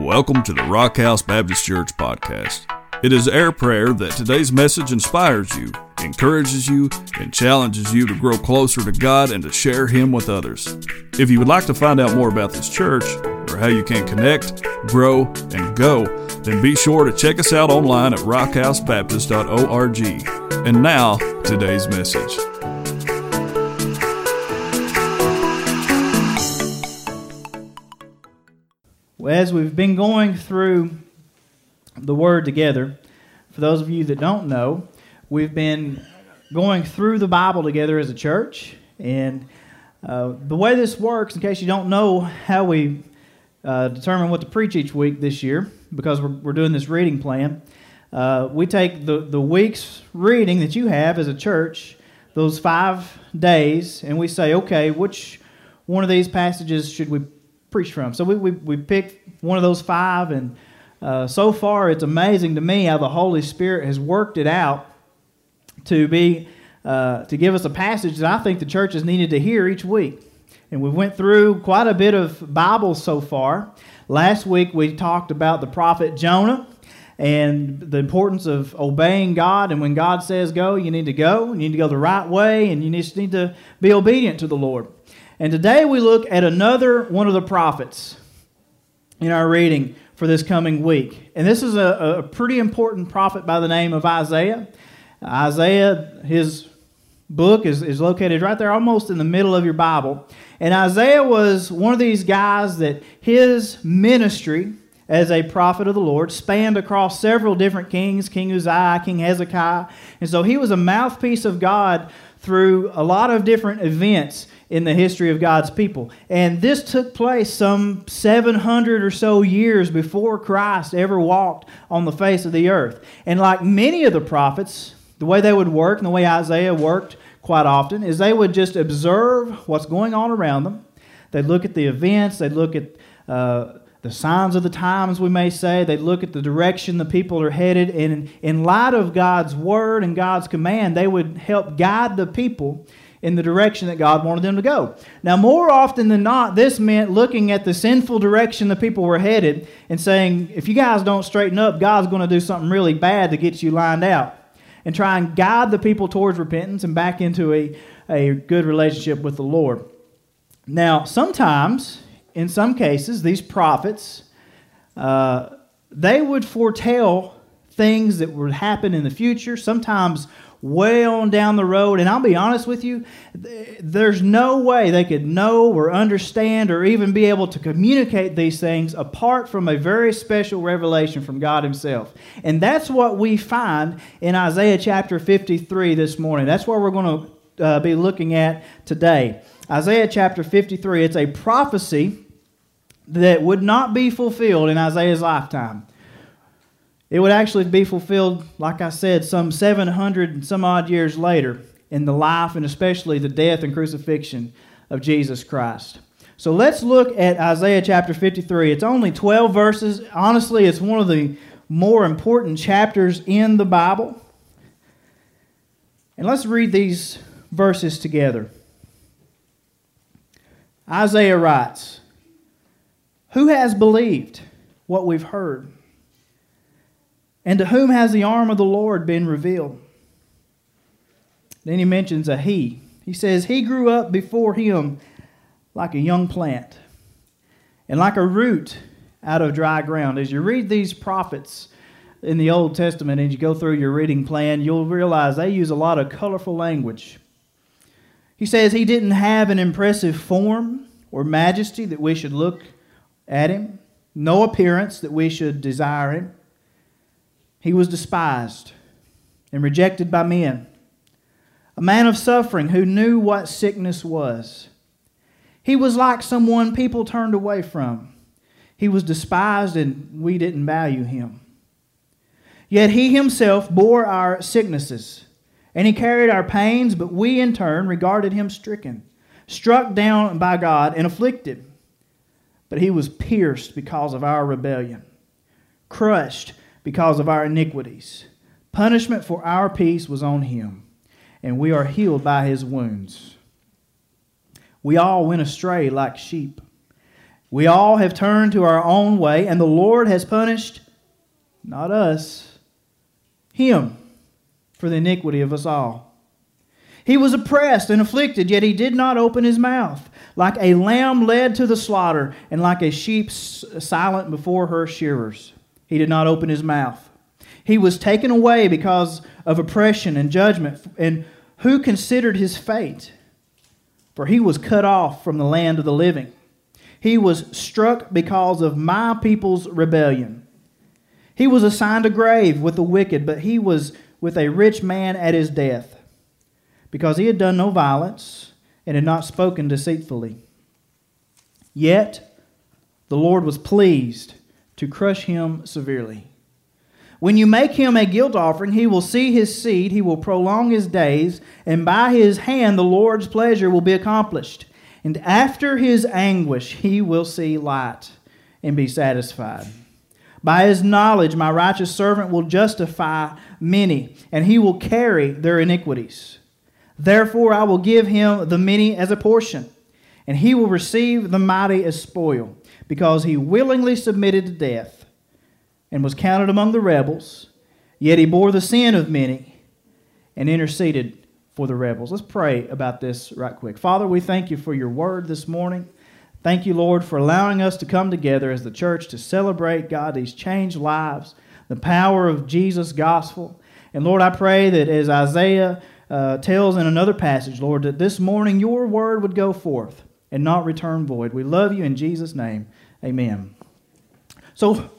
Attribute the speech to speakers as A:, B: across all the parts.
A: Welcome to the Rock House Baptist Church podcast. It is our prayer that today's message inspires you, encourages you, and challenges you to grow closer to God and to share Him with others. If you would like to find out more about this church or how you can connect, grow, and go, then be sure to check us out online at rockhousebaptist.org. And now, today's message.
B: As we've been going through the Word together, for those of you that don't know, we've been going through the Bible together as a church. And uh, the way this works, in case you don't know how we uh, determine what to preach each week this year, because we're, we're doing this reading plan, uh, we take the, the week's reading that you have as a church, those five days, and we say, okay, which one of these passages should we preach from? So we, we, we pick one of those five, and uh, so far it's amazing to me how the Holy Spirit has worked it out to be uh, to give us a passage that I think the church has needed to hear each week. And we went through quite a bit of Bible so far. Last week we talked about the prophet Jonah and the importance of obeying God. And when God says go, you need to go. You need to go the right way, and you just need to be obedient to the Lord. And today we look at another one of the prophets in our reading for this coming week. And this is a, a pretty important prophet by the name of Isaiah. Isaiah, his book is, is located right there almost in the middle of your Bible. And Isaiah was one of these guys that his ministry as a prophet of the Lord spanned across several different kings King Uzziah, King Hezekiah. And so he was a mouthpiece of God through a lot of different events in the history of God's people. And this took place some 700 or so years before Christ ever walked on the face of the earth. And like many of the prophets, the way they would work and the way Isaiah worked quite often is they would just observe what's going on around them. They'd look at the events, they'd look at uh, the signs of the times, we may say. They look at the direction the people are headed. And in light of God's word and God's command, they would help guide the people in the direction that God wanted them to go. Now, more often than not, this meant looking at the sinful direction the people were headed and saying, if you guys don't straighten up, God's going to do something really bad to get you lined out. And try and guide the people towards repentance and back into a, a good relationship with the Lord. Now, sometimes, in some cases, these prophets, uh, they would foretell things that would happen in the future. Sometimes way on down the road. And I'll be honest with you, there's no way they could know or understand or even be able to communicate these things apart from a very special revelation from God Himself. And that's what we find in Isaiah chapter 53 this morning. That's what we're going to uh, be looking at today. Isaiah chapter 53, it's a prophecy that would not be fulfilled in Isaiah's lifetime. It would actually be fulfilled, like I said, some 700 and some odd years later in the life and especially the death and crucifixion of Jesus Christ. So let's look at Isaiah chapter 53. It's only 12 verses. Honestly, it's one of the more important chapters in the Bible. And let's read these verses together. Isaiah writes, Who has believed what we've heard? And to whom has the arm of the Lord been revealed? Then he mentions a he. He says, He grew up before him like a young plant and like a root out of dry ground. As you read these prophets in the Old Testament and you go through your reading plan, you'll realize they use a lot of colorful language. He says he didn't have an impressive form or majesty that we should look at him, no appearance that we should desire him. He was despised and rejected by men, a man of suffering who knew what sickness was. He was like someone people turned away from. He was despised and we didn't value him. Yet he himself bore our sicknesses and he carried our pains, but we in turn regarded him stricken, struck down by God, and afflicted. But he was pierced because of our rebellion, crushed because of our iniquities. Punishment for our peace was on him, and we are healed by his wounds. We all went astray like sheep. We all have turned to our own way, and the Lord has punished not us, him for the iniquity of us all. He was oppressed and afflicted, yet he did not open his mouth. Like a lamb led to the slaughter, and like a sheep silent before her shearers, he did not open his mouth. He was taken away because of oppression and judgment, and who considered his fate? For he was cut off from the land of the living. He was struck because of my people's rebellion. He was assigned a grave with the wicked, but he was with a rich man at his death, because he had done no violence and had not spoken deceitfully. Yet the Lord was pleased to crush him severely. When you make him a guilt offering, he will see his seed, he will prolong his days, and by his hand the Lord's pleasure will be accomplished. And after his anguish, he will see light and be satisfied. By his knowledge, my righteous servant will justify many, and he will carry their iniquities. Therefore, I will give him the many as a portion, and he will receive the mighty as spoil, because he willingly submitted to death and was counted among the rebels. Yet he bore the sin of many and interceded for the rebels. Let's pray about this right quick. Father, we thank you for your word this morning. Thank you, Lord, for allowing us to come together as the church to celebrate, God, these changed lives, the power of Jesus' gospel. And Lord, I pray that as Isaiah uh, tells in another passage, Lord, that this morning your word would go forth and not return void. We love you in Jesus' name. Amen. So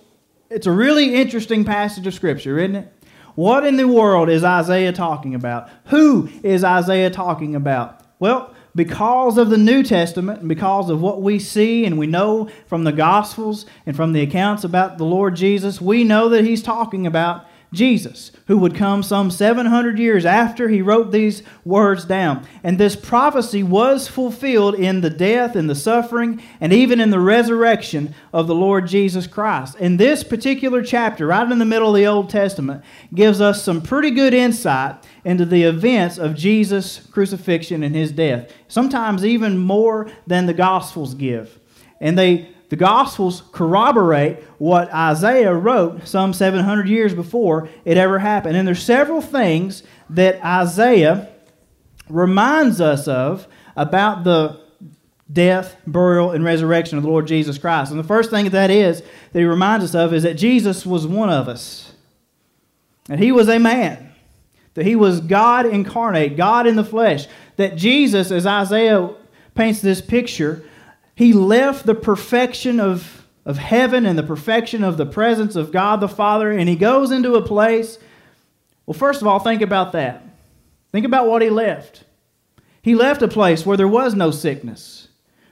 B: it's a really interesting passage of Scripture, isn't it? What in the world is Isaiah talking about? Who is Isaiah talking about? Well, because of the New Testament and because of what we see and we know from the Gospels and from the accounts about the Lord Jesus, we know that he's talking about Jesus, who would come some 700 years after he wrote these words down. And this prophecy was fulfilled in the death and the suffering and even in the resurrection of the Lord Jesus Christ. And this particular chapter, right in the middle of the Old Testament, gives us some pretty good insight into the events of Jesus' crucifixion and his death, sometimes even more than the Gospels give. And they the Gospels corroborate what Isaiah wrote some 700 years before it ever happened. And there's several things that Isaiah reminds us of about the death, burial, and resurrection of the Lord Jesus Christ. And the first thing that is that he reminds us of is that Jesus was one of us. And he was a man. That he was God incarnate, God in the flesh. That Jesus, as Isaiah paints this picture, he left the perfection of, of heaven and the perfection of the presence of God the Father, and he goes into a place. Well, first of all, think about that. Think about what he left. He left a place where there was no sickness,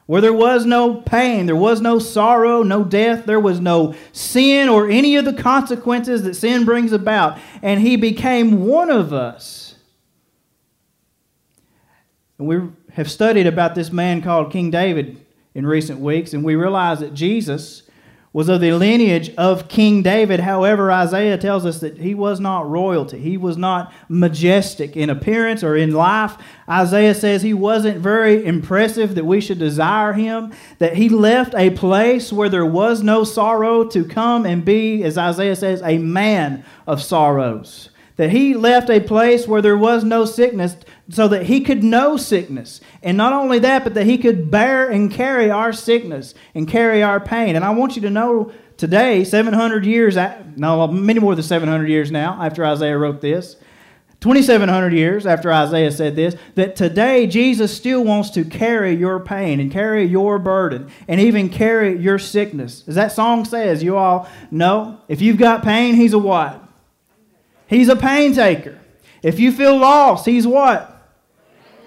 B: where there was no pain, there was no sorrow, no death, there was no sin or any of the consequences that sin brings about. And he became one of us. And we have studied about this man called King David in recent weeks, and we realize that Jesus was of the lineage of King David. However, Isaiah tells us that he was not royalty. He was not majestic in appearance or in life. Isaiah says he wasn't very impressive, that we should desire him, that he left a place where there was no sorrow to come and be, as Isaiah says, a man of sorrows that he left a place where there was no sickness so that he could know sickness. And not only that, but that he could bear and carry our sickness and carry our pain. And I want you to know today, 700 years, no, many more than 700 years now after Isaiah wrote this, 2,700 years after Isaiah said this, that today Jesus still wants to carry your pain and carry your burden and even carry your sickness. As that song says, you all know, if you've got pain, he's a what? He's a pain taker. If you feel lost, he's what?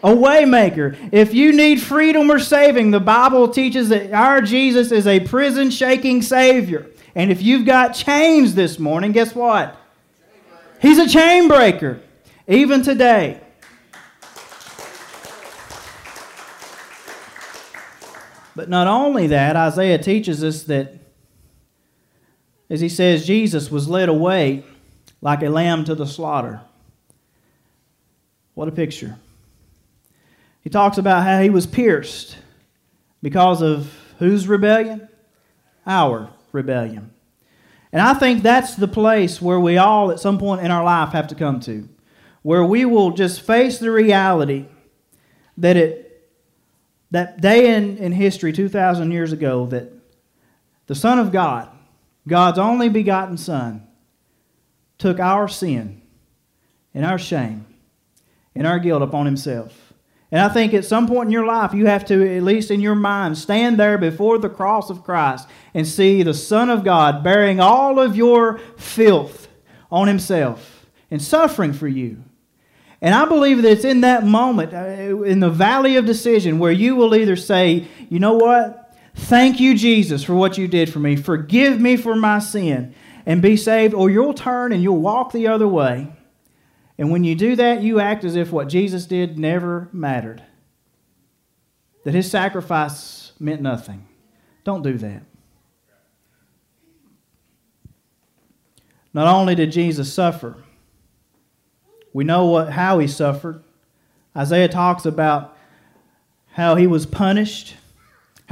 B: A waymaker. If you need freedom or saving, the Bible teaches that our Jesus is a prison shaking Savior. And if you've got chains this morning, guess what? He's a chain breaker, even today. But not only that, Isaiah teaches us that, as he says, Jesus was led away like a lamb to the slaughter. What a picture. He talks about how he was pierced because of whose rebellion? our rebellion. And I think that's the place where we all, at some point in our life, have to come to, where we will just face the reality that it, that day in, in history, 2,000 years ago, that the Son of God, God's only begotten Son, took our sin and our shame and our guilt upon himself. And I think at some point in your life, you have to, at least in your mind, stand there before the cross of Christ and see the Son of God bearing all of your filth on Himself and suffering for you. And I believe that it's in that moment, uh, in the valley of decision, where you will either say, you know what? Thank you, Jesus, for what you did for me. Forgive me for my sin and be saved, or you'll turn and you'll walk the other way and when you do that, you act as if what Jesus did never mattered, that his sacrifice meant nothing. Don't do that. Not only did Jesus suffer, we know what, how he suffered. Isaiah talks about how he was punished,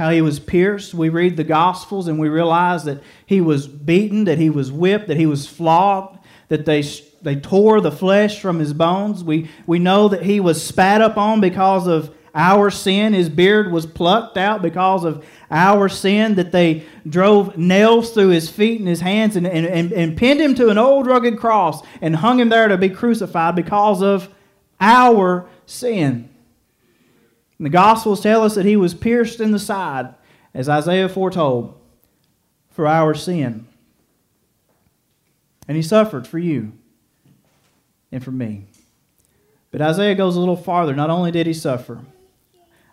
B: how he was pierced. We read the Gospels and we realize that he was beaten, that he was whipped, that he was flogged, that they they tore the flesh from his bones. We, we know that he was spat up on because of our sin. His beard was plucked out because of our sin, that they drove nails through his feet and his hands and, and, and, and pinned him to an old rugged cross and hung him there to be crucified because of our sin. And the Gospels tell us that he was pierced in the side, as Isaiah foretold, for our sin. And he suffered for you and for me. But Isaiah goes a little farther. Not only did he suffer,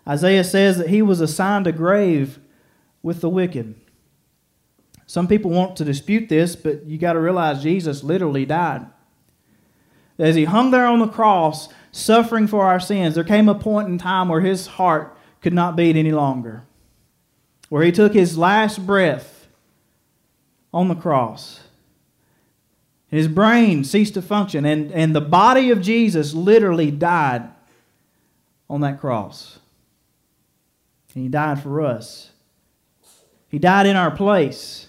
B: Isaiah says that he was assigned a grave with the wicked. Some people want to dispute this, but you got to realize Jesus literally died. As he hung there on the cross, suffering for our sins, there came a point in time where his heart could not beat any longer, where he took his last breath on the cross. His brain ceased to function, and, and the body of Jesus literally died on that cross. And he died for us. He died in our place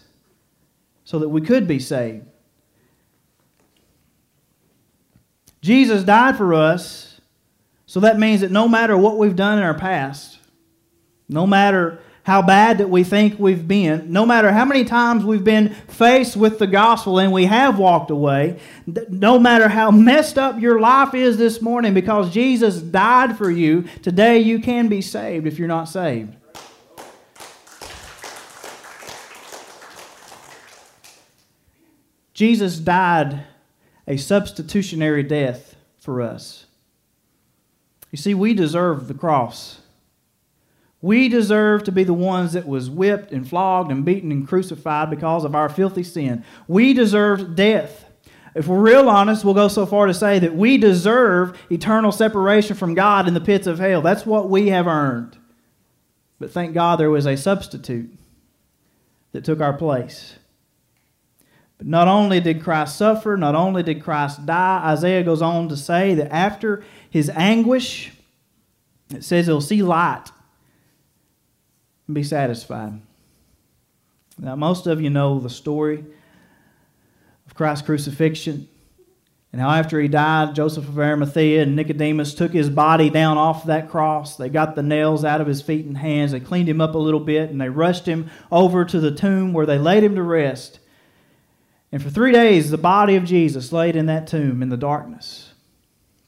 B: so that we could be saved. Jesus died for us, so that means that no matter what we've done in our past, no matter how bad that we think we've been, no matter how many times we've been faced with the gospel and we have walked away, no matter how messed up your life is this morning, because Jesus died for you, today you can be saved if you're not saved. Jesus died a substitutionary death for us. You see, we deserve the cross. We deserve to be the ones that was whipped and flogged and beaten and crucified because of our filthy sin. We deserve death. If we're real honest, we'll go so far to say that we deserve eternal separation from God in the pits of hell. That's what we have earned. But thank God there was a substitute that took our place. But not only did Christ suffer, not only did Christ die, Isaiah goes on to say that after his anguish, it says he'll see light and be satisfied. Now, most of you know the story of Christ's crucifixion and how after he died, Joseph of Arimathea and Nicodemus took his body down off that cross. They got the nails out of his feet and hands. They cleaned him up a little bit and they rushed him over to the tomb where they laid him to rest. And for three days, the body of Jesus laid in that tomb in the darkness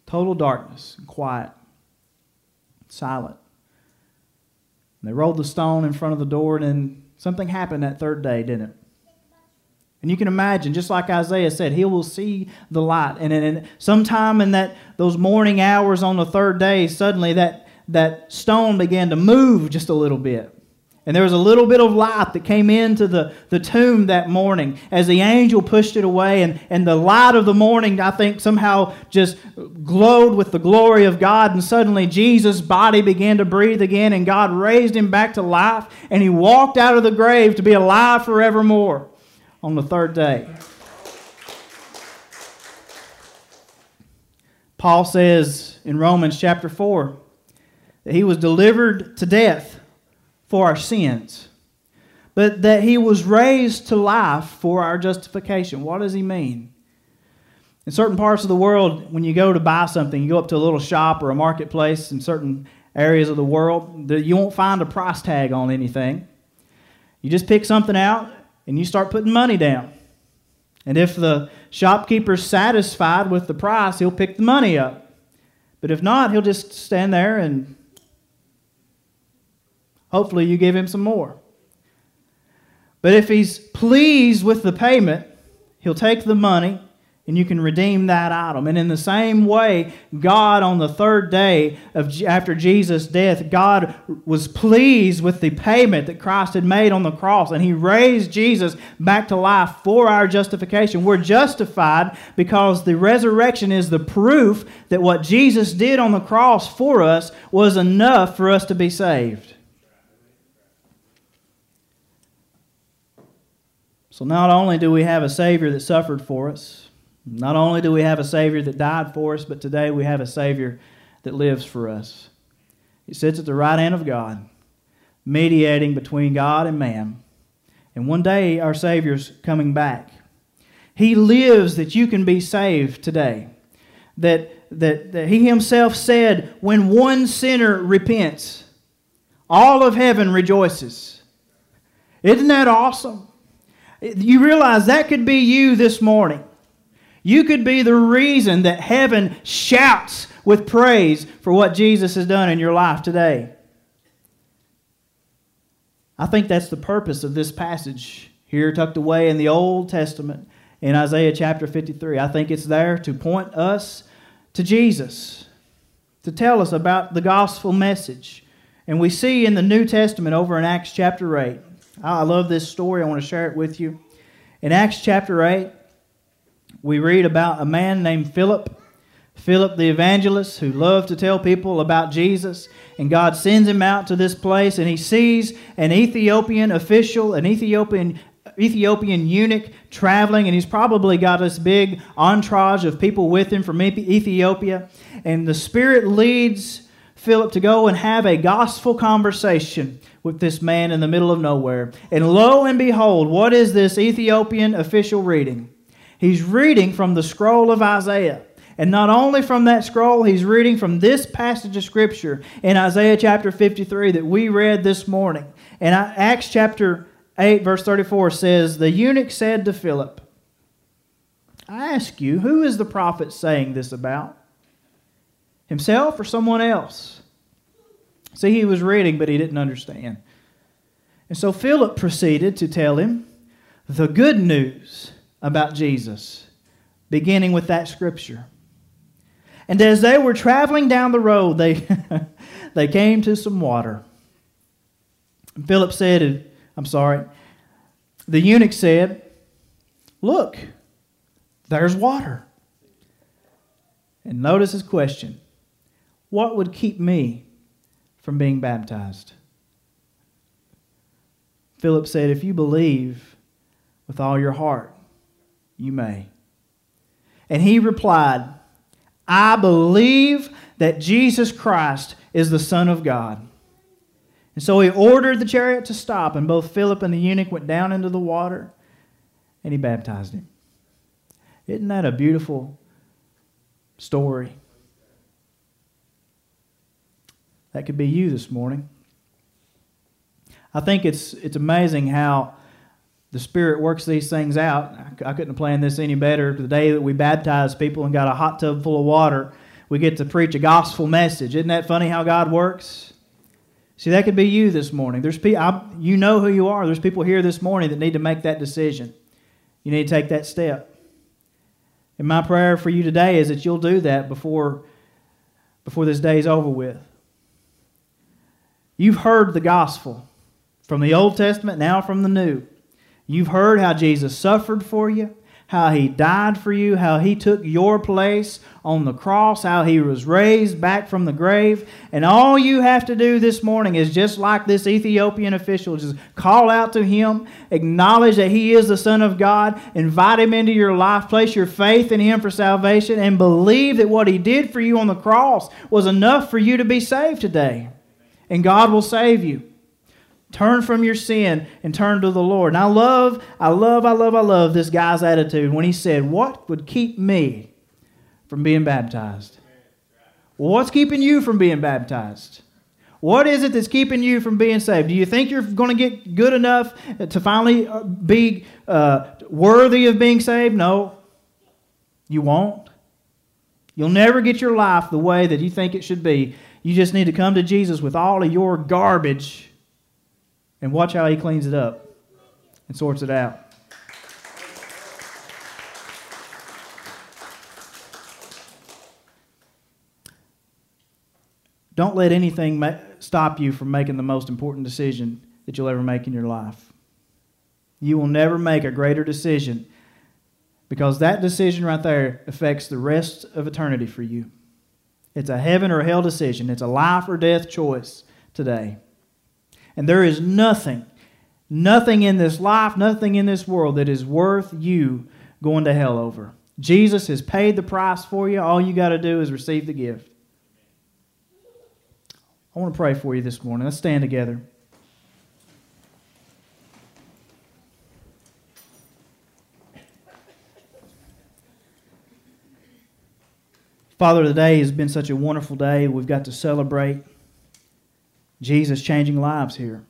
B: total darkness and quiet, silent. And they rolled the stone in front of the door, and then something happened that third day, didn't it? And you can imagine, just like Isaiah said, he will see the light. And, and sometime in that those morning hours on the third day, suddenly that, that stone began to move just a little bit. And there was a little bit of light that came into the, the tomb that morning as the angel pushed it away. And, and the light of the morning, I think, somehow just glowed with the glory of God. And suddenly Jesus' body began to breathe again, and God raised him back to life. And he walked out of the grave to be alive forevermore on the third day. Paul says in Romans chapter 4 that he was delivered to death for our sins. but that he was raised to life for our justification. What does he mean? In certain parts of the world, when you go to buy something, you go up to a little shop or a marketplace in certain areas of the world, you won't find a price tag on anything. You just pick something out and you start putting money down. And if the shopkeeper's satisfied with the price, he'll pick the money up. But if not, he'll just stand there and hopefully you give him some more. But if he's pleased with the payment, he'll take the money and you can redeem that item. And in the same way, God, on the third day of, after Jesus' death, God was pleased with the payment that Christ had made on the cross, and He raised Jesus back to life for our justification. We're justified because the resurrection is the proof that what Jesus did on the cross for us was enough for us to be saved. So, not only do we have a Savior that suffered for us, not only do we have a Savior that died for us, but today we have a Savior that lives for us. He sits at the right hand of God, mediating between God and man. And one day our Savior's coming back. He lives that you can be saved today. That, that, that He Himself said, when one sinner repents, all of heaven rejoices. Isn't that awesome? You realize that could be you this morning. You could be the reason that heaven shouts with praise for what Jesus has done in your life today. I think that's the purpose of this passage here, tucked away in the Old Testament in Isaiah chapter 53. I think it's there to point us to Jesus, to tell us about the gospel message. And we see in the New Testament over in Acts chapter 8. I love this story. I want to share it with you. In Acts chapter 8, we read about a man named Philip. Philip the evangelist who loved to tell people about Jesus. And God sends him out to this place and he sees an Ethiopian official, an Ethiopian Ethiopian eunuch traveling, and he's probably got this big entourage of people with him from Ethiopia. And the Spirit leads Philip to go and have a gospel conversation with this man in the middle of nowhere. And lo and behold, what is this Ethiopian official reading? He's reading from the scroll of Isaiah. And not only from that scroll, he's reading from this passage of Scripture in Isaiah chapter 53 that we read this morning. And Acts chapter 8, verse 34 says, The eunuch said to Philip, I ask you, who is the prophet saying this about? Himself or someone else? See, he was reading, but he didn't understand. And so Philip proceeded to tell him the good news about Jesus, beginning with that scripture. And as they were traveling down the road, they, they came to some water. Philip said, I'm sorry, the eunuch said, Look, there's water. And notice his question What would keep me from being baptized? Philip said, If you believe with all your heart, you may. And he replied, I believe that Jesus Christ is the Son of God. And so he ordered the chariot to stop, and both Philip and the eunuch went down into the water, and he baptized him. Isn't that a beautiful story? That could be you this morning. I think it's, it's amazing how the Spirit works these things out. I couldn't have planned this any better. The day that we baptized people and got a hot tub full of water, we get to preach a gospel message. Isn't that funny how God works? See, that could be you this morning. There's people, you know who you are. There's people here this morning that need to make that decision. You need to take that step. And my prayer for you today is that you'll do that before, before this day is over with. You've heard the gospel from the Old Testament, now from the New. You've heard how Jesus suffered for you, how he died for you, how he took your place on the cross, how he was raised back from the grave. And all you have to do this morning is just like this Ethiopian official, just call out to him, acknowledge that he is the Son of God, invite him into your life, place your faith in him for salvation, and believe that what he did for you on the cross was enough for you to be saved today. And God will save you. Turn from your sin and turn to the Lord. And I love, I love, I love, I love this guy's attitude when he said, What would keep me from being baptized? What's keeping you from being baptized? What is it that's keeping you from being saved? Do you think you're going to get good enough to finally uh, be uh, worthy of being saved? No, you won't. You'll never get your life the way that you think it should be. You just need to come to Jesus with all of your garbage and watch how he cleans it up and sorts it out. Don't let anything ma- stop you from making the most important decision that you'll ever make in your life. You will never make a greater decision because that decision right there affects the rest of eternity for you. It's a heaven or hell decision, it's a life or death choice today. And there is nothing, nothing in this life, nothing in this world that is worth you going to hell over. Jesus has paid the price for you. All you got to do is receive the gift. I want to pray for you this morning. Let's stand together. Father, today has been such a wonderful day. We've got to celebrate Jesus changing lives here.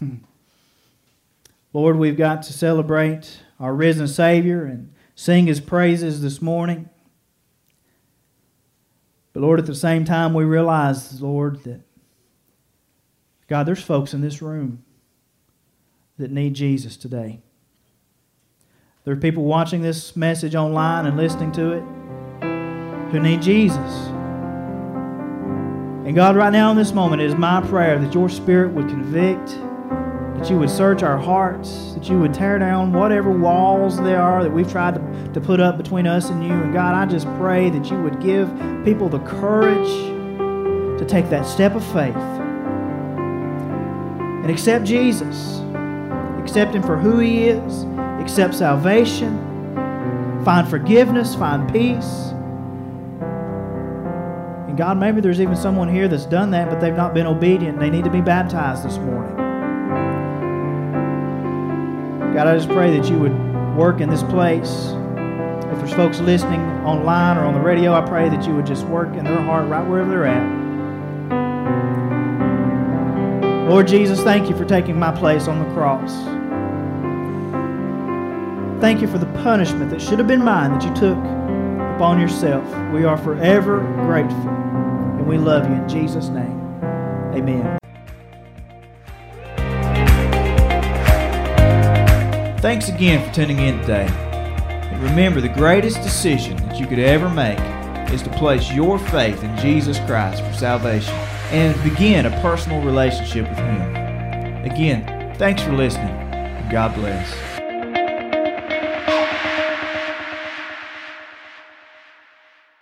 B: Lord, we've got to celebrate our risen Savior and sing his praises this morning. But Lord, at the same time, we realize, Lord, that God, there's folks in this room that need Jesus today. There are people watching this message online and listening to it who need Jesus. And God, right now in this moment, it is my prayer that your Spirit would convict, that you would search our hearts, that you would tear down whatever walls there are that we've tried to, to put up between us and you. And God, I just pray that you would give people the courage to take that step of faith and accept Jesus, accept Him for who He is, accept salvation, find forgiveness, find peace. And God, maybe there's even someone here that's done that, but they've not been obedient. They need to be baptized this morning. God, I just pray that you would work in this place. If there's folks listening online or on the radio, I pray that you would just work in their heart right wherever they're at. Lord Jesus, thank you for taking my place on the cross. Thank you for the punishment that should have been mine that you took upon yourself. We are forever grateful. And we love you in Jesus' name. Amen. Thanks again for tuning in today. And remember, the greatest decision that you could ever make is to place your faith in Jesus Christ for salvation and begin a personal relationship with Him. Again, thanks for listening. God bless.